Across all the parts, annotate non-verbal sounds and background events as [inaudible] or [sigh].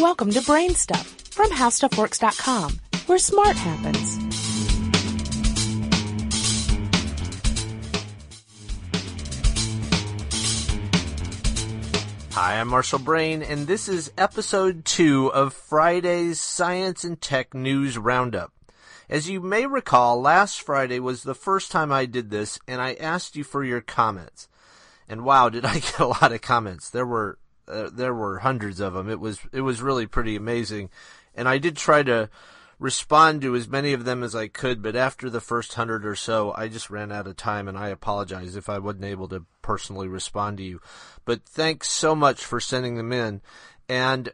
Welcome to Brain Stuff from HowStuffWorks.com, where smart happens. Hi, I'm Marshall Brain, and this is episode two of Friday's Science and Tech News Roundup. As you may recall, last Friday was the first time I did this, and I asked you for your comments. And wow, did I get a lot of comments. There were uh, there were hundreds of them. It was it was really pretty amazing, and I did try to respond to as many of them as I could. But after the first hundred or so, I just ran out of time, and I apologize if I wasn't able to personally respond to you. But thanks so much for sending them in, and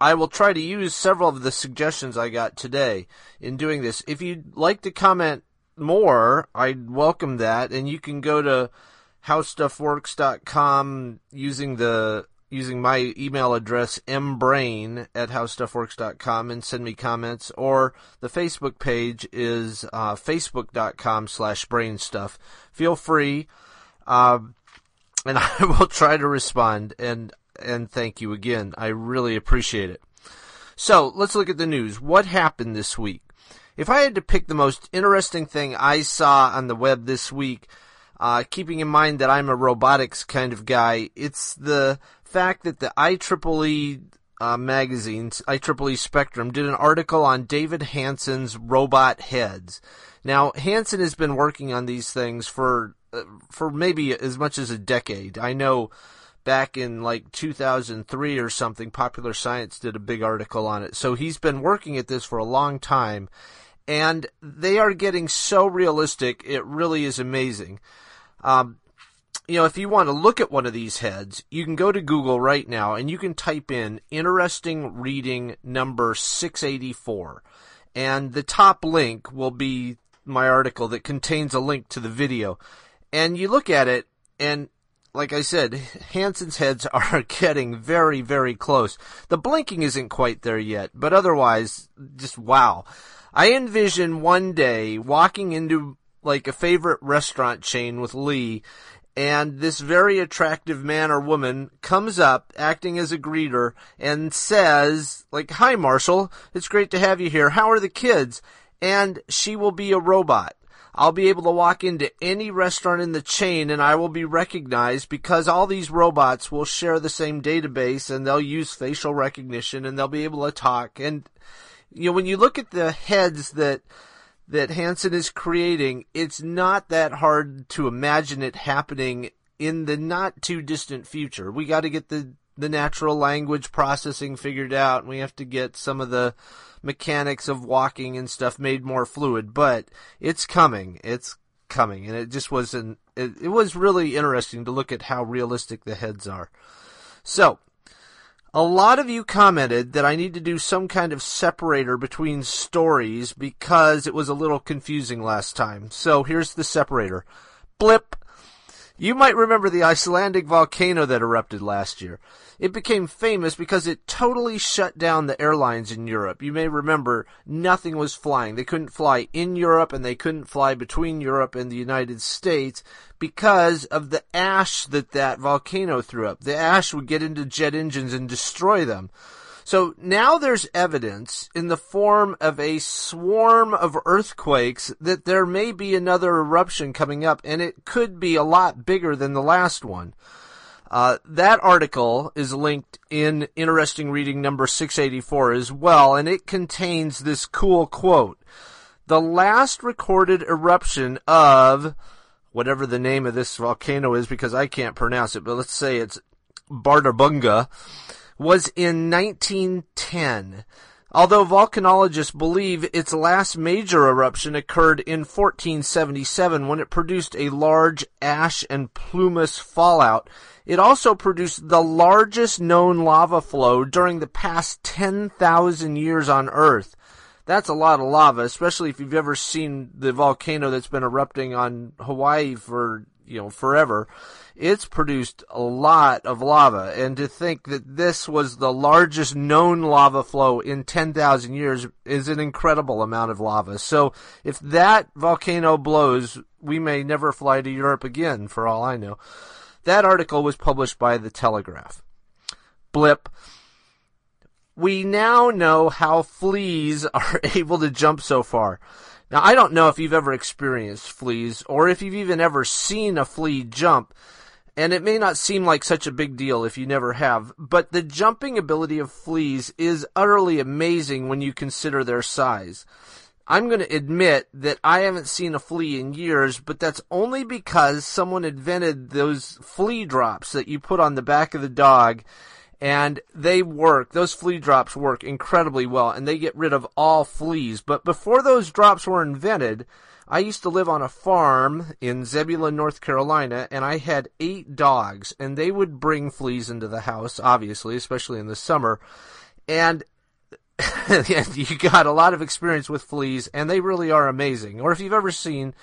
I will try to use several of the suggestions I got today in doing this. If you'd like to comment more, I'd welcome that, and you can go to howstuffworks.com using the using my email address mbrain at howstuffworks.com and send me comments. Or the facebook page is uh, facebook.com slash brainstuff. Feel free uh, and [laughs] i will try to respond and and thank you again. I really appreciate it. So let's look at the news. What happened this week? If i had to pick the most interesting thing i saw on the web this week uh, keeping in mind that I'm a robotics kind of guy, it's the fact that the IEEE uh, magazine, IEEE Spectrum, did an article on David Hanson's robot heads. Now, Hanson has been working on these things for uh, for maybe as much as a decade. I know back in like 2003 or something, Popular Science did a big article on it. So he's been working at this for a long time, and they are getting so realistic. It really is amazing. Um, you know, if you want to look at one of these heads, you can go to Google right now and you can type in interesting reading number 684. And the top link will be my article that contains a link to the video. And you look at it and like I said, Hanson's heads [laughs] are getting very, very close. The blinking isn't quite there yet, but otherwise, just wow. I envision one day walking into like a favorite restaurant chain with Lee and this very attractive man or woman comes up acting as a greeter and says like hi marshall. It's great to have you here. How are the kids? And she will be a robot. I'll be able to walk into any restaurant in the chain and I will be recognized because all these robots will share the same database and they'll use facial recognition and they'll be able to talk. And, you know, when you look at the heads that that Hanson is creating, it's not that hard to imagine it happening in the not too distant future. We got to get the the natural language processing figured out, and we have to get some of the mechanics of walking and stuff made more fluid. But it's coming. It's coming, and it just wasn't. It, it was really interesting to look at how realistic the heads are. So a lot of you commented that I need to do some kind of separator between stories because it was a little confusing last time. So here's the separator. Blip. You might remember the Icelandic volcano that erupted last year. It became famous because it totally shut down the airlines in Europe. You may remember nothing was flying. They couldn't fly in Europe and they couldn't fly between Europe and the United States because of the ash that that volcano threw up. The ash would get into jet engines and destroy them. So now there's evidence in the form of a swarm of earthquakes that there may be another eruption coming up and it could be a lot bigger than the last one. Uh, that article is linked in interesting reading number 684 as well, and it contains this cool quote. The last recorded eruption of whatever the name of this volcano is because I can't pronounce it, but let's say it's Bardarbunga was in 1910. Although volcanologists believe its last major eruption occurred in 1477 when it produced a large ash and pumice fallout, it also produced the largest known lava flow during the past 10,000 years on Earth. That's a lot of lava, especially if you've ever seen the volcano that's been erupting on Hawaii for, you know, forever it's produced a lot of lava. And to think that this was the largest known lava flow in 10,000 years is an incredible amount of lava. So if that volcano blows, we may never fly to Europe again, for all I know. That article was published by The Telegraph. Blip. We now know how fleas are [laughs] able to jump so far. Now, I don't know if you've ever experienced fleas or if you've even ever seen a flea jump, and it may not seem like such a big deal if you never have, but the jumping ability of fleas is utterly amazing when you consider their size. I'm going to admit that I haven't seen a flea in years, but that's only because someone invented those flea drops that you put on the back of the dog and they work. Those flea drops work incredibly well, and they get rid of all fleas. But before those drops were invented, I used to live on a farm in Zebulon, North Carolina, and I had eight dogs, and they would bring fleas into the house, obviously, especially in the summer. And [laughs] you got a lot of experience with fleas, and they really are amazing. Or if you've ever seen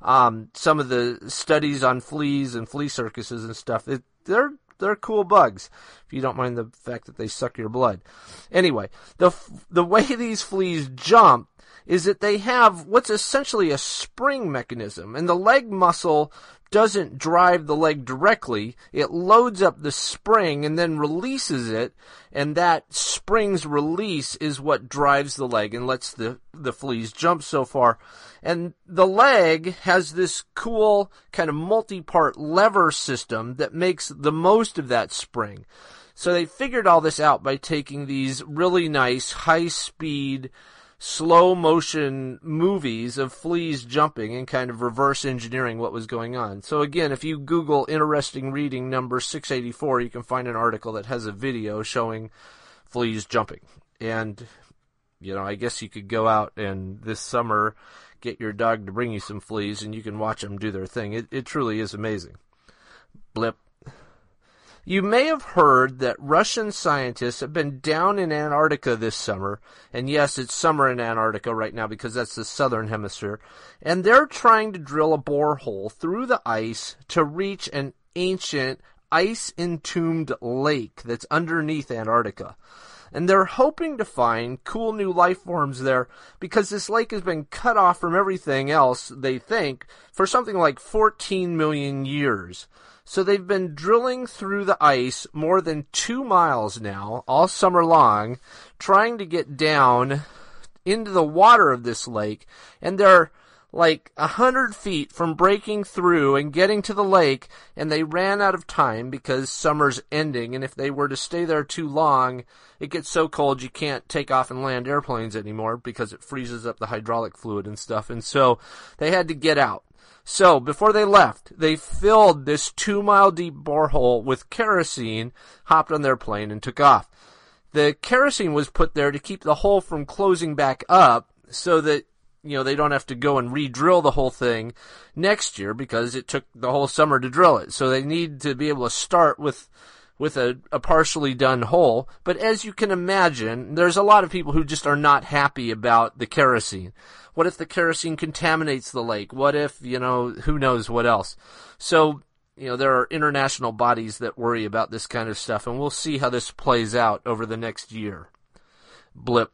um, some of the studies on fleas and flea circuses and stuff, it, they're they're cool bugs. If you don't mind the fact that they suck your blood. Anyway, the the way these fleas jump is that they have what's essentially a spring mechanism, and the leg muscle doesn't drive the leg directly. It loads up the spring and then releases it, and that spring's release is what drives the leg and lets the, the fleas jump so far. And the leg has this cool kind of multi-part lever system that makes the most of that spring. So they figured all this out by taking these really nice high speed slow motion movies of fleas jumping and kind of reverse engineering what was going on. So again, if you Google interesting reading number 684, you can find an article that has a video showing fleas jumping. And, you know, I guess you could go out and this summer get your dog to bring you some fleas and you can watch them do their thing. It, it truly is amazing. Blip. You may have heard that Russian scientists have been down in Antarctica this summer, and yes, it's summer in Antarctica right now because that's the southern hemisphere, and they're trying to drill a borehole through the ice to reach an ancient ice entombed lake that's underneath Antarctica. And they're hoping to find cool new life forms there because this lake has been cut off from everything else, they think, for something like 14 million years. So they've been drilling through the ice more than two miles now, all summer long, trying to get down into the water of this lake, and they're like a hundred feet from breaking through and getting to the lake, and they ran out of time because summer's ending, and if they were to stay there too long, it gets so cold you can't take off and land airplanes anymore because it freezes up the hydraulic fluid and stuff, and so they had to get out. So before they left, they filled this two mile deep borehole with kerosene, hopped on their plane, and took off. The kerosene was put there to keep the hole from closing back up so that you know they don't have to go and re-drill the whole thing next year because it took the whole summer to drill it. So they need to be able to start with with a, a partially done hole. But as you can imagine, there's a lot of people who just are not happy about the kerosene. What if the kerosene contaminates the lake? What if, you know, who knows what else? So, you know, there are international bodies that worry about this kind of stuff, and we'll see how this plays out over the next year. Blip.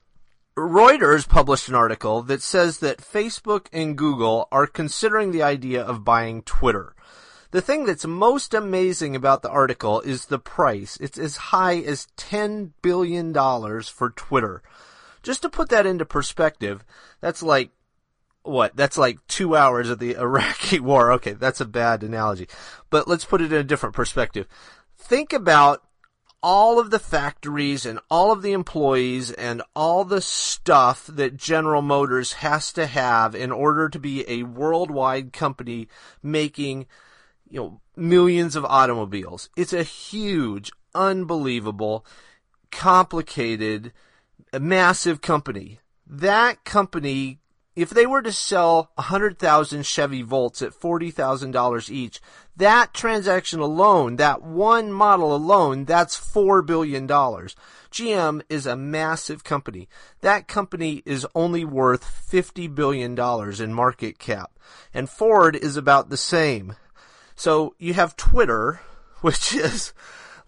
Reuters published an article that says that Facebook and Google are considering the idea of buying Twitter. The thing that's most amazing about the article is the price. It's as high as $10 billion for Twitter. Just to put that into perspective, that's like what? That's like two hours of the [laughs] Iraqi war. Okay, that's a bad analogy. But let's put it in a different perspective. Think about all of the factories and all of the employees and all the stuff that General Motors has to have in order to be a worldwide company making, you know, millions of automobiles. It's a huge, unbelievable, complicated, massive company. That company, if they were to sell 100,000 Chevy Volts at $40,000 each, that transaction alone, that one model alone, that's $4 billion. GM is a massive company. That company is only worth $50 billion in market cap. And Ford is about the same. So you have Twitter, [laughs] which is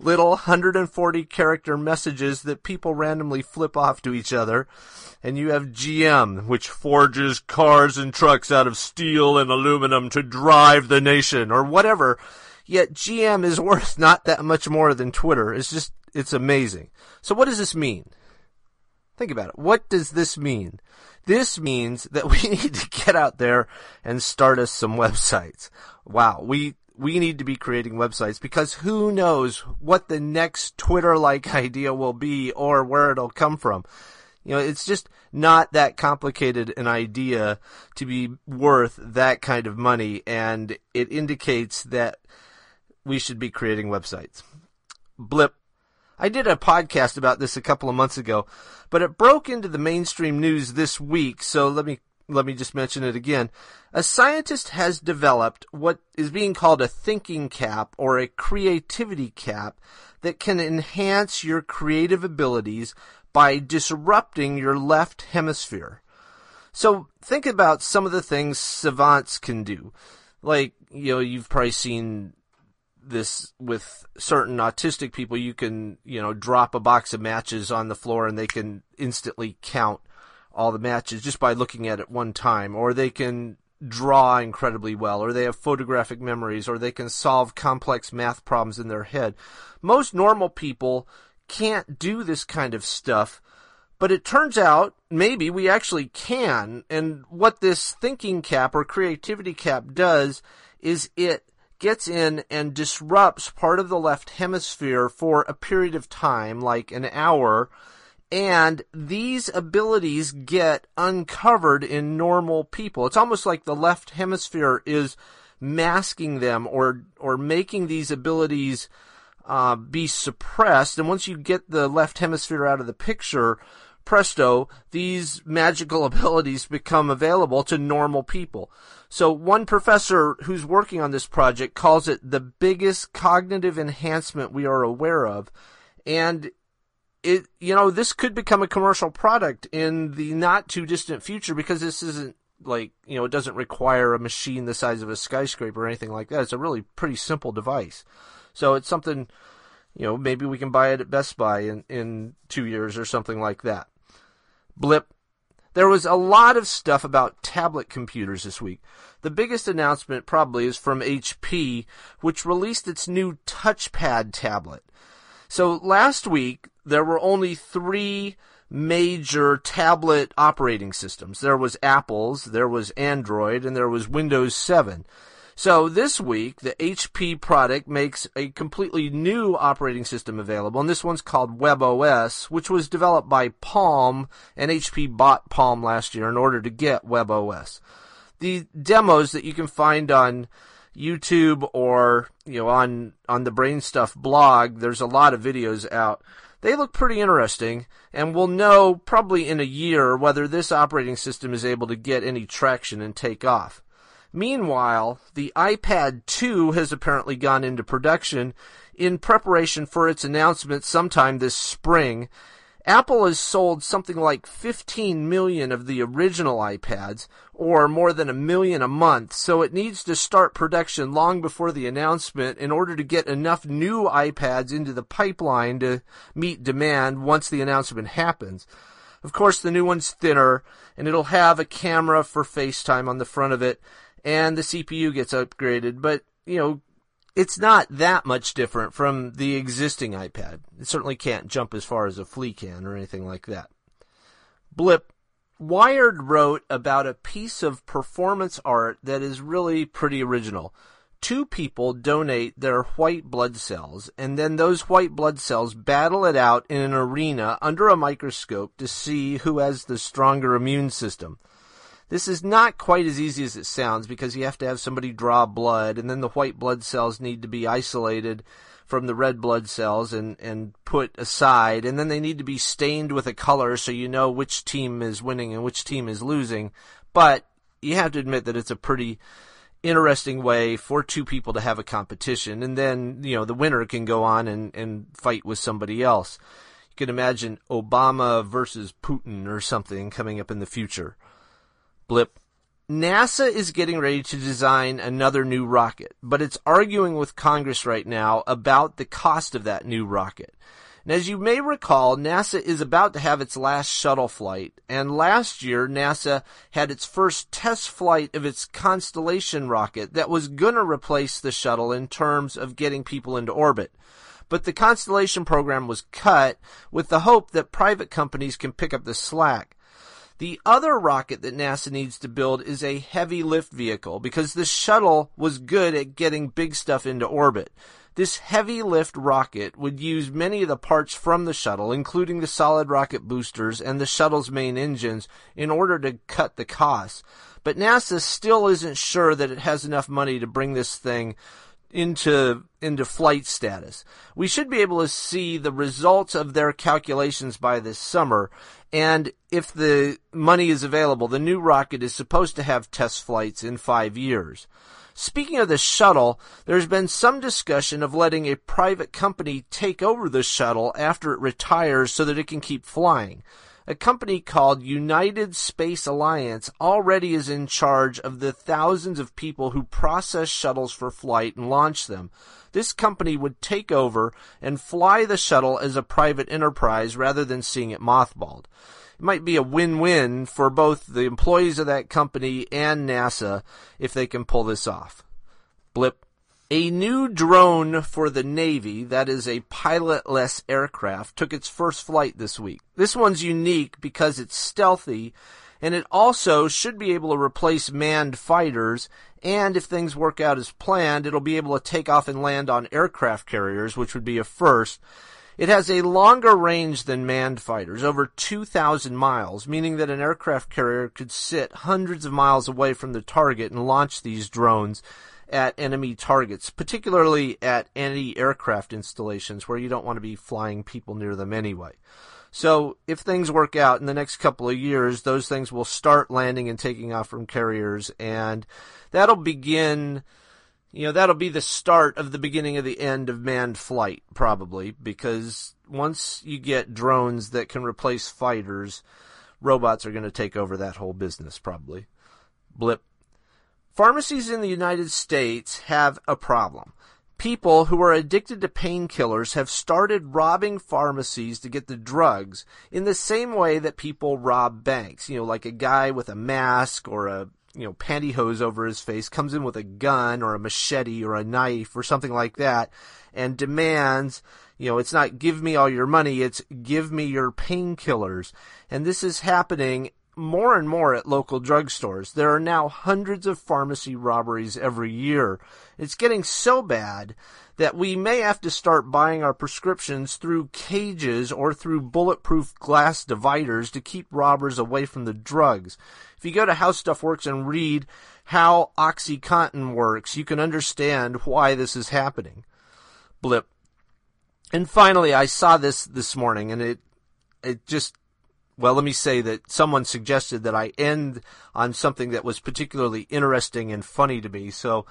little 140 character messages that people randomly flip off to each other. And you have GM, which forges cars and trucks out of steel and aluminum to drive the nation or whatever. Yet GM is [laughs] worth not that much more than Twitter. It's just, it's amazing. So what does this mean? Think about it. What does this mean? This means that [laughs] we need to get out there and start us some websites. Wow, we we need to be creating websites because who knows what the next Twitter-like [laughs] idea will be or where it'll come from. You know, it's just not that complicated an idea to be worth that kind of money, and it indicates that we should be creating websites. Blip. I did a podcast about this a couple of months ago, but it broke into the mainstream news this week, so let me let me just mention it again. A scientist has developed what is being called a thinking cap or a creativity cap that can enhance your creative abilities by disrupting your left hemisphere. So think about some of the things savants can do. Like, you know, you've probably seen this with certain autistic people. You can, you know, drop a box of matches on the floor and they can instantly count all the matches just by looking at it one time, or they can draw incredibly well, or they have photographic memories, or they can solve complex math problems in their head. Most normal people can't do this kind of stuff, but it turns out maybe we actually can. And what this thinking cap or creativity cap does is it gets in and disrupts part of the left hemisphere for a period of time, like an hour, and these abilities get uncovered in normal people. It's almost like the left hemisphere is masking them or or making these abilities uh, be suppressed. And once you get the left hemisphere out of the picture, presto, these magical [laughs] abilities become available to normal people. So one professor who's working on this project calls it the biggest cognitive enhancement we are aware of. And it you know this could become a commercial product in the not too distant future because this isn't like you know it doesn't require a machine the size of a skyscraper or anything like that. It's a really pretty simple device. So it's something you know maybe we can buy it at Best Buy in in 2 years or something like that. Blip there was a lot of stuff about tablet computers this week. The biggest announcement probably is from HP, which released its new touchpad tablet. So last week, there were only three major tablet operating systems. There was Apple's, there was Android, and there was Windows 7. So this week, the HP product makes a completely new operating system available, and this one's called WebOS, which was developed by Palm, and HP bought Palm last year in order to get WebOS. The demos that you can find on YouTube or you know on on the Brain Stuff blog, there's a lot of videos out. They look pretty interesting, and we'll know probably in a year whether this operating system is able to get any traction and take off. Meanwhile, the iPad 2 has apparently gone into production in preparation for its announcement sometime this spring, Apple has sold something like 15 million of the original iPads, or more than a million a month, so it needs to start production long before the announcement in order to get enough new iPads into the pipeline to meet demand once the announcement happens. Of course, the new one's thinner, and it'll have a camera for FaceTime on the front of it, and the CPU gets upgraded, but, you know, it's not that much different from the existing iPad. It certainly can't jump as far as a flea can or anything like that. Blip. Wired wrote about a piece of performance art that is really pretty original. Two people donate their white blood cells, and then those white blood cells battle it out in an arena under a microscope to see who has the stronger immune system. This is not quite as easy as it sounds because you have to have somebody draw blood, and then the white blood cells need to be isolated from the red blood cells and, and put aside, and then they need to be stained with a color so you know which team is winning and which team is losing. But you have to admit that it's a pretty interesting way for two people to have a competition, and then, you know, the winner can go on and, and fight with somebody else. You can imagine Obama versus Putin or something coming up in the future blip. NASA is getting ready to design another new rocket, but it's arguing with Congress right now about the cost of that new rocket. And as you may recall, NASA is about to have its last shuttle flight, and last year NASA had its first test flight of its Constellation rocket that was gonna replace the shuttle in terms of getting people into orbit. but the Constellation program was cut with the hope that private companies can pick up the slack. The other rocket that NASA needs to build is a heavy lift vehicle because the shuttle was good at getting big stuff into orbit. This heavy lift rocket would use many of the parts from the shuttle, including the solid rocket boosters and the shuttle's main engines, in order to cut the costs. But NASA still isn't sure that it has enough money to bring this thing into into flight status. We should be able to see the results of their calculations by this summer, and if the money is available, the new rocket is supposed to have test flights in 5 years. Speaking of the shuttle, there's been some discussion of letting a private company take over the shuttle after it retires so that it can keep flying a company called United Space Alliance already is in charge of the thousands of people who process shuttles for flight and launch them. This company would take over and fly the shuttle as a private enterprise rather than seeing it mothballed. It might be a win-win for both the employees of that company and NASA if they can pull this off. Blip. A new drone for the Navy, that is a pilotless aircraft, took its first flight this week. This one's unique because it's stealthy and it also should be able to replace manned fighters and if things work out as planned, it'll be able to take off and land on aircraft carriers, which would be a first. It has a longer range than manned fighters, over 2,000 miles, meaning that an aircraft carrier could sit hundreds of miles away from the target and launch these drones at enemy targets, particularly at anti-aircraft installations where you don't want to be flying people near them anyway. So if things work out in the next couple of years, those things will start landing and taking off from carriers and that'll begin you know, that'll be the start of the beginning of the end of manned flight, probably, because once you get drones that can replace fighters, robots are going to take over that whole business, probably. Blip. Pharmacies in the United States have a problem. People who are addicted to painkillers have started robbing pharmacies to get the drugs in the same way that people rob banks. You know, like a guy with a mask or a you know, pantyhose over his face, comes in with a gun or a machete or a knife or something like that and demands, you know, it's not give me all your money, it's give me your painkillers. And this is happening more and more at local drugstores. There are now hundreds of pharmacy robberies every year. It's getting so bad that we may have to start buying our prescriptions through cages or through bulletproof glass dividers to keep robbers away from the drugs. If you go to How Stuff Works and read how OxyContin works, you can understand why this is happening. Blip. And finally, I saw this this morning and it, it just well, let me say that someone suggested that I end on something that was particularly interesting and funny to me. So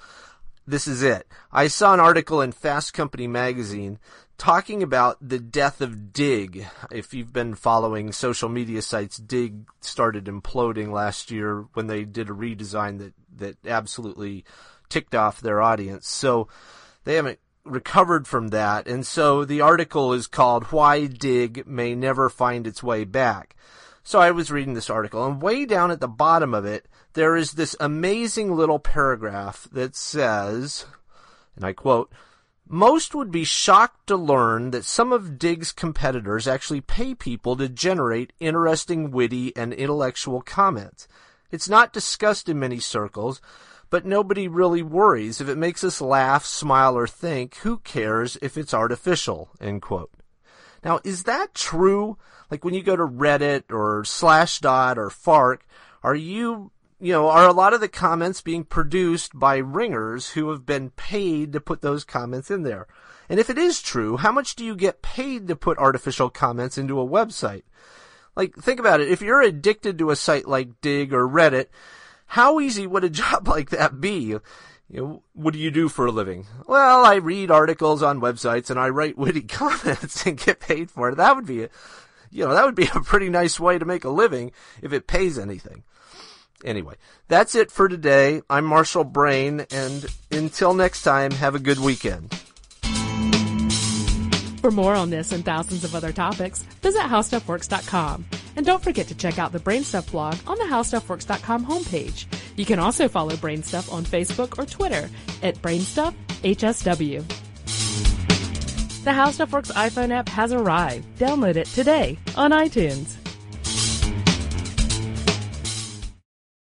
this is it. I saw an article in Fast Company magazine talking about the death of Digg. If you've been following social media sites, Digg started imploding last year when they did a redesign that, that absolutely ticked off their audience. So they haven't recovered from that. And so the article is called Why Digg May Never Find Its Way Back. So I was reading this article, and way down at the bottom of it, there is this amazing little paragraph that says, and I quote, most would be shocked to learn that some of Digg's competitors actually pay people to generate interesting, witty, and intellectual comments. It's not discussed in many circles, but nobody really worries. If it makes us laugh, smile, or think, who cares if it's artificial? End quote. Now, is that true? Like when you go to Reddit or Slashdot or Fark, are you, you know, are a lot of the comments being produced by ringers who have been paid to put those comments in there? And if it is true, how much do you get paid to put artificial comments into a website? Like, think about it. If you're addicted to a site like Digg or Reddit, how easy would a [laughs] job like that be? you know, what do you do for a living? Well, I read articles on websites and I write [laughs] witty comments and get paid for it. That would be, a, you know, that would be a pretty nice way to make a living if it pays anything. Anyway, that's it for today. I'm Marshall Brain and until next time, have a good weekend. For more on this and thousands of other topics, visit howstuffworks.com. And don't forget to check out the Brainstuff blog on the howstuffworks.com homepage. You can also follow Brainstuff on Facebook or Twitter at BrainstuffHSW. The How Stuff Works iPhone app has arrived. Download it today on iTunes.